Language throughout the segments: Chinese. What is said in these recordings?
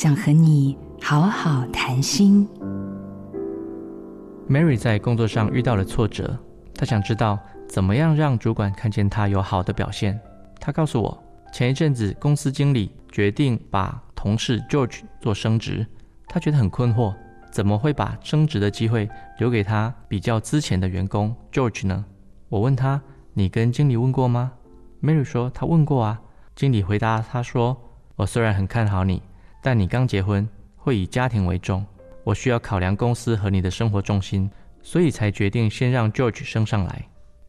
想和你好好谈心。Mary 在工作上遇到了挫折，她想知道怎么样让主管看见她有好的表现。她告诉我，前一阵子公司经理决定把同事 George 做升职，她觉得很困惑，怎么会把升职的机会留给他比较资浅的员工 George 呢？我问他：“你跟经理问过吗？”Mary 说：“他问过啊。”经理回答他说：“我虽然很看好你。”但你刚结婚，会以家庭为重，我需要考量公司和你的生活重心，所以才决定先让 George 升上来。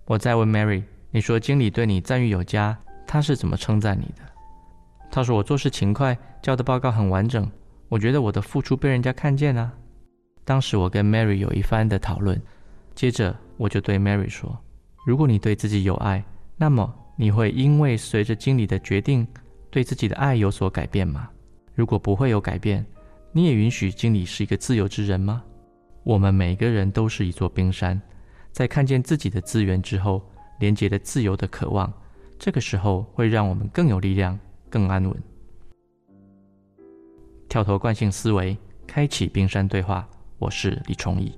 我再问 Mary，你说经理对你赞誉有加，他是怎么称赞你的？他说我做事勤快，交的报告很完整，我觉得我的付出被人家看见啊。当时我跟 Mary 有一番的讨论，接着我就对 Mary 说，如果你对自己有爱，那么你会因为随着经理的决定，对自己的爱有所改变吗？如果不会有改变，你也允许经理是一个自由之人吗？我们每个人都是一座冰山，在看见自己的资源之后，连接的自由的渴望，这个时候会让我们更有力量、更安稳。跳脱惯性思维，开启冰山对话。我是李崇义，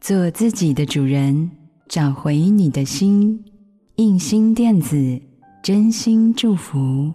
做自己的主人，找回你的心。印心电子，真心祝福。